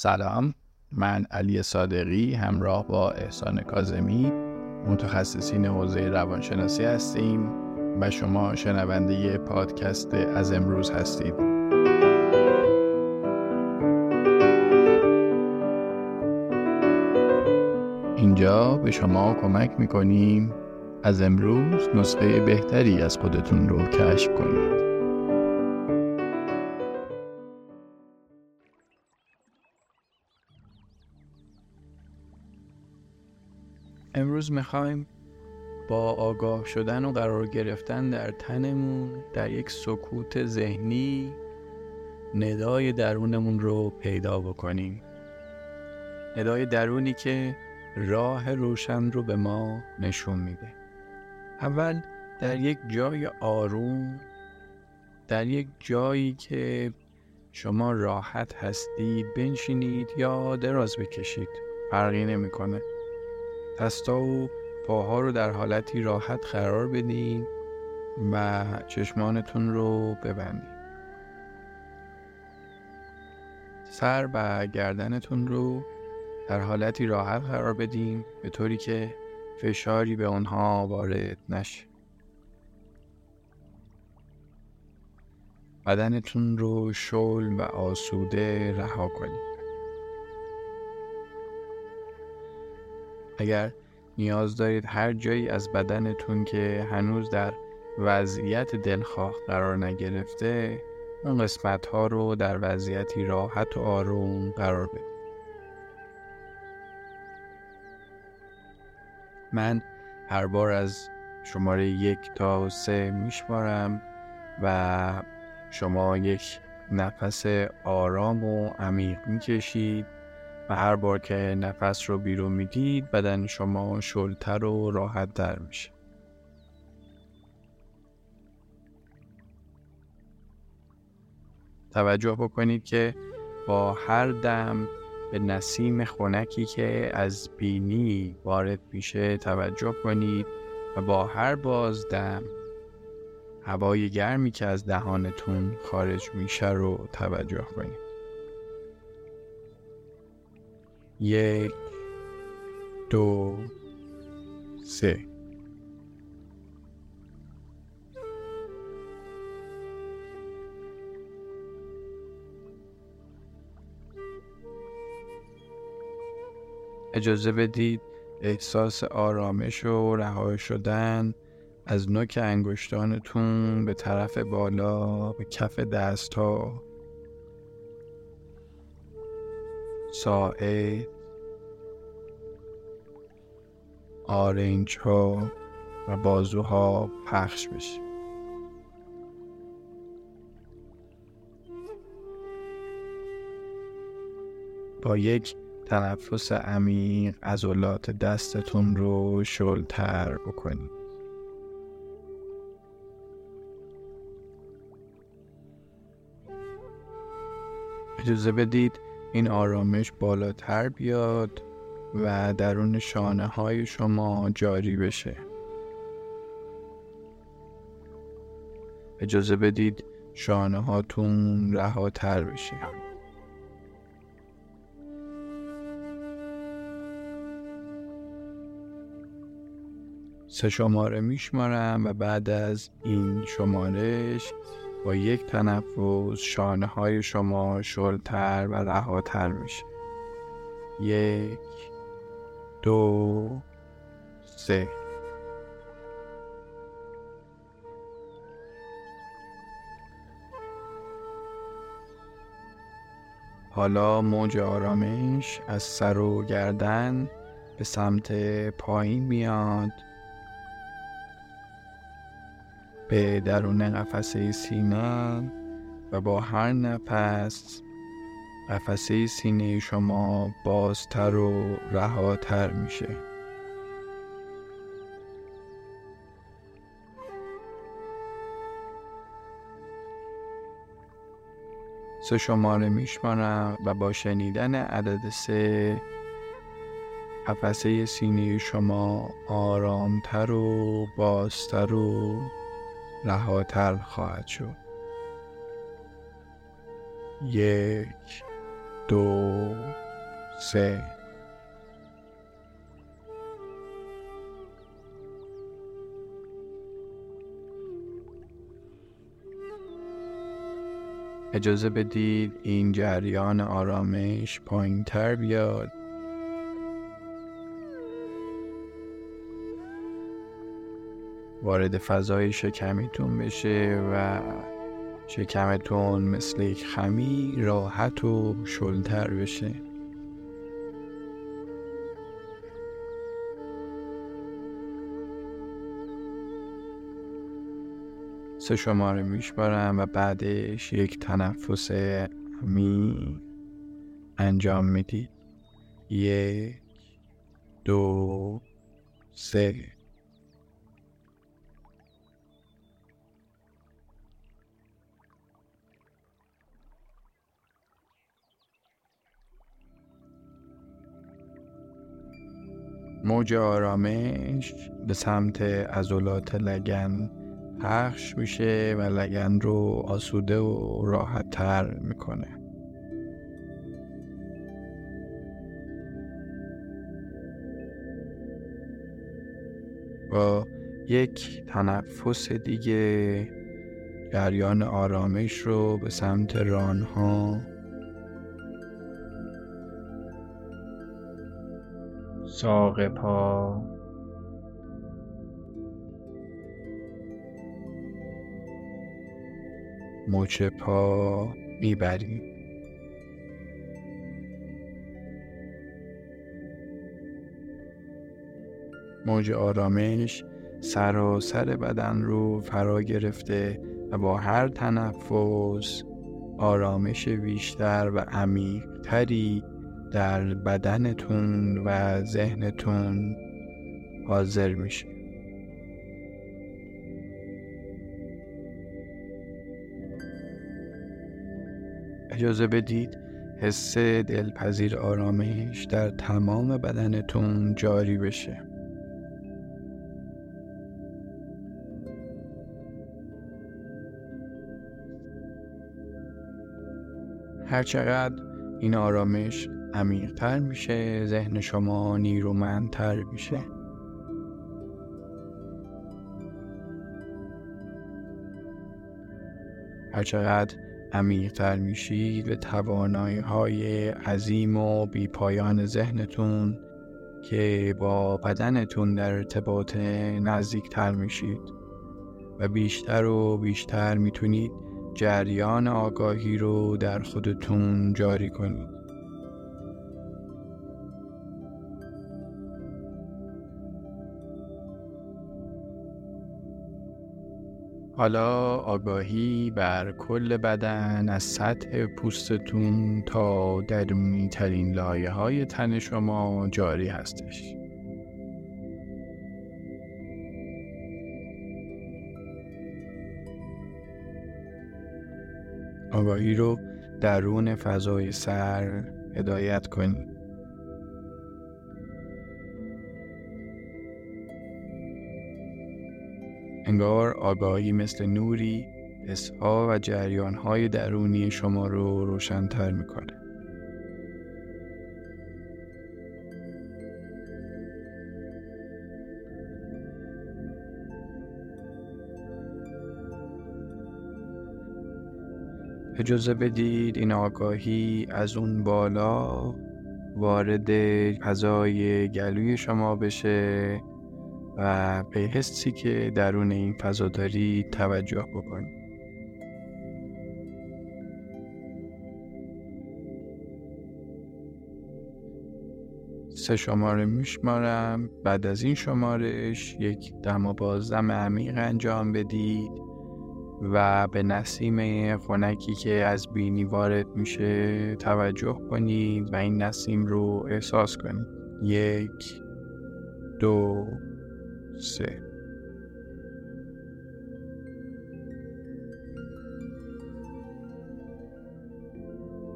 سلام. من علی صادقی همراه با احسان کازمی متخصصین حوزه روانشناسی هستیم و شما شنونده پادکست از امروز هستید. اینجا به شما کمک می‌کنیم از امروز نسخه بهتری از خودتون رو کشف کنید. امروز می‌خوایم با آگاه شدن و قرار گرفتن در تنمون در یک سکوت ذهنی ندای درونمون رو پیدا بکنیم. ندای درونی که راه روشن رو به ما نشون میده. اول در یک جای آروم در یک جایی که شما راحت هستید بنشینید یا دراز بکشید فرقی نمی‌کنه. دستا و پاها رو در حالتی راحت قرار بدین و چشمانتون رو ببندید سر و گردنتون رو در حالتی راحت قرار بدین به طوری که فشاری به اونها وارد نشه. بدنتون رو شل و آسوده رها کنید اگر نیاز دارید هر جایی از بدنتون که هنوز در وضعیت دلخواه قرار نگرفته اون قسمت ها رو در وضعیتی راحت و آروم قرار بدید. من هر بار از شماره یک تا سه میشمارم و شما یک نفس آرام و عمیق می‌کشید. و هر بار که نفس رو بیرون می‌دید بدن شما شلتر و راحت در میشه. توجه بکنید که با هر دم به نسیم خونکی که از بینی وارد میشه توجه کنید و با هر بازدم هوای گرمی که از دهانتون خارج میشه رو توجه کنید. یک دو سه. اجازه بدید احساس آرامش و رها شدن از نوک انگشتانتون به طرف بالا به کف دست ها ساعد. آرنج ها و بازوها پخش بشه با یک تنفس عمیق عضلات دستتون رو شلتر بکنید. اجازه بدید این آرامش بالاتر بیاد و درون شانه های شما جاری بشه. اجازه بدید شانه هاتون رهاتر بشه. سه شماره میشمارم و بعد از این شمارش با یک تنفس شانه های شما شلتر و رهاتر میشه. یک دو سه. حالا موج آرامش از سر و گردن به سمت پایین میاد. به درون قفسه سینه و با هر نفس قفسه سینه شما بازتر و رهاتر میشه. سه شماره میشمارم و با شنیدن عدد سه قفسه سینه شما آرامتر و بازتر و رهاتر خواهد شد. یک دو سه. اجازه بدید این جریان آرامش پایین تر بیاد. وارد فضای شکمیتون بشه و شکمتون مثل یک خمی راحت و شلتر بشه. سه شماره میشمارم و بعدش یک تنفس عمیق انجام می‌دید. یک دو سه. موج آرامش به سمت عضلات لگن پخش میشه و لگن رو آسوده و راحت تر می‌کنه. با یک تنفس دیگه جریان آرامش رو به سمت رانها ساق پا. مچ پا می‌بریم. موج آرامش سراسر بدن رو فرا گرفته و با هر تنفس آرامش بیشتر و عمیقتری در بدنتون و ذهنتون حاضر میشه. اجازه بدید حس دلپذیر آرامش در تمام بدنتون جاری بشه. هرچقدر این آرامش عمیقتر میشه ذهن شما نیرومندتر میشه. هرچقدر عمیقتر میشید به توانایی های عظیم و بیپایان ذهنتون که با بدنتون در ارتباط نزدیکتر میشید. و بیشتر و بیشتر می‌تونید جریان آگاهی رو در خودتون جاری کنید. حالا آگاهی بر کل بدن از سطح پوستتون تا درونی ترین لایه های تن شما جاری هستش. آگاهی رو درون فضای سر هدایت کنید. انگار آگاهی مثل نوری حسها و جریانهای درونی شما رو روشنتر می‌کنه. اجازه بدید این آگاهی از اون بالا وارد فضای گلوی شما بشه. و به حسی که درون این فضا داری توجه بکنید سه شماره میشمارم. بعد از این شمارش یک دم و بازدم عمیق انجام بدید و به نسیم خونکی که از بینی وارد میشه توجه کنید و این نسیم رو احساس کنید. یک دو سه.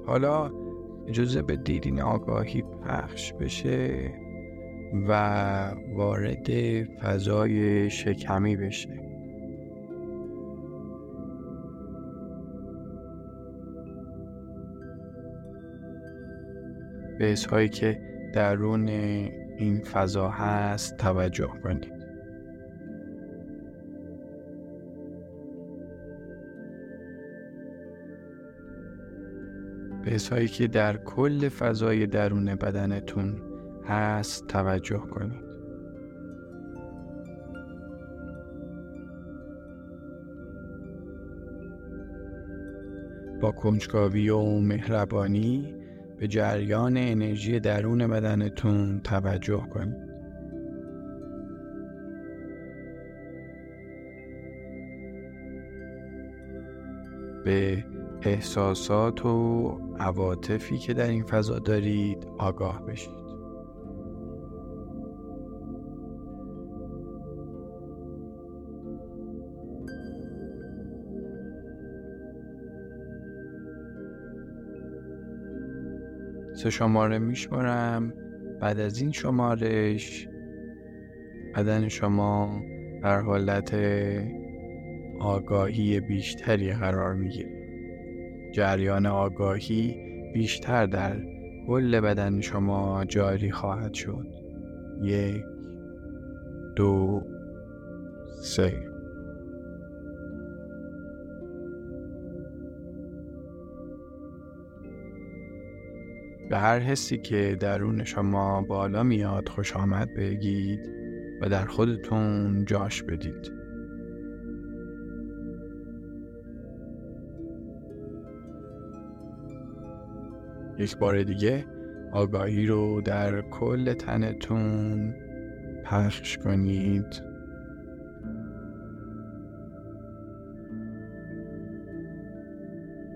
حالا اجازه بدید این آگاهی پخش بشه و وارد فضای شکمی بشه. به حسهایی که درون این فضا هست توجه کنید. به که در کل فضای درون بدنتون هست توجه کنید. با کنجکاوی و مهربانی به جریان انرژی درون بدنتون توجه کنید. به احساسات و عواطفی که در این فضا دارید آگاه بشید. سه شماره میشمارم. بعد از این شمارش بدن شما در حالت آگاهی بیشتری قرار می‌گیره. جریان آگاهی بیشتر در کل بدن شما جاری خواهد شد. یک دو سه. به هر حسی که درون شما بالا میاد خوش آمد بگید و در خودتون جاش بدید. یک بار دیگه آگاهی رو در کل تنتون پخش کنید.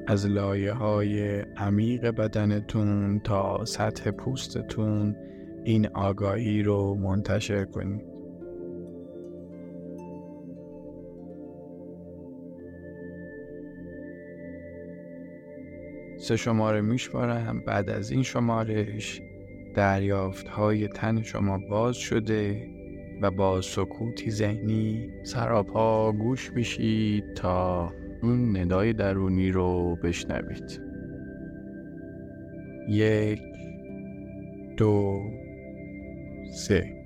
از لایه های عمیق بدنتون تا سطح پوستتون این آگاهی رو منتشر کنید. سه شماره میشمارم بعد از این شمارش دریافت های تن شما باز شده و با سکوتی ذهنی سراپا گوش بشید تا اون ندای درونی رو بشنوید. یک دو سه.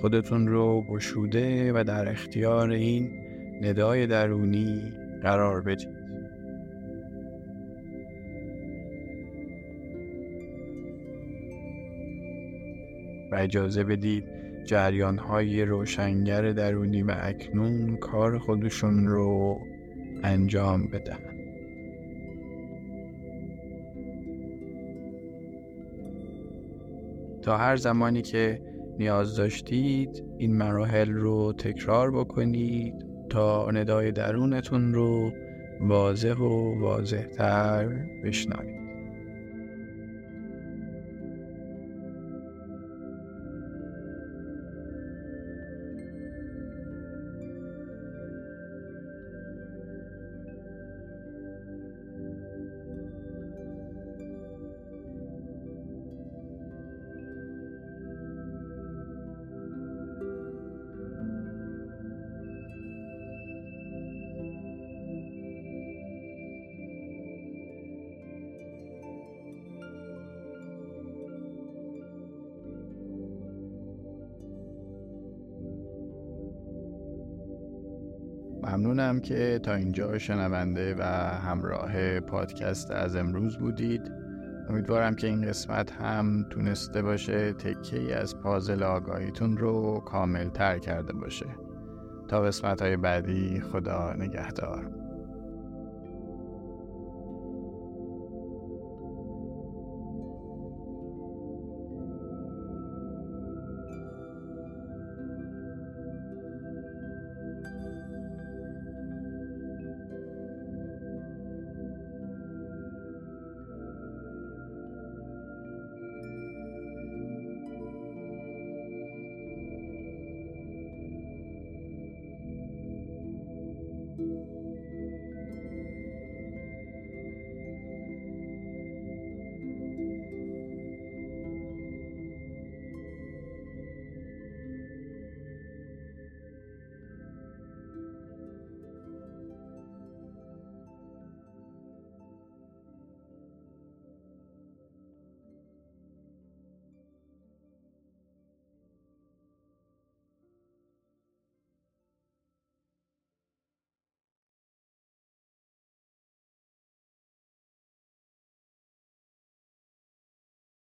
خودتون رو گشوده و در اختیار این ندای درونی قرار بدید. و اجازه بدید جریان های روشنگر درونی و اکنون کار خودشون رو انجام بدن. تا هر زمانی که نیاز داشتید این مراحل رو تکرار بکنید تا ندای درونتون رو واضح و واضحتر بشنوید. ممنونم که تا اینجا شنونده و همراه پادکست از امروز بودید. امیدوارم که این قسمت هم تونسته باشه تکه از پازل آگاهیتون رو کامل تر کرده باشه. تا قسمت های بعدی خدا نگهدار.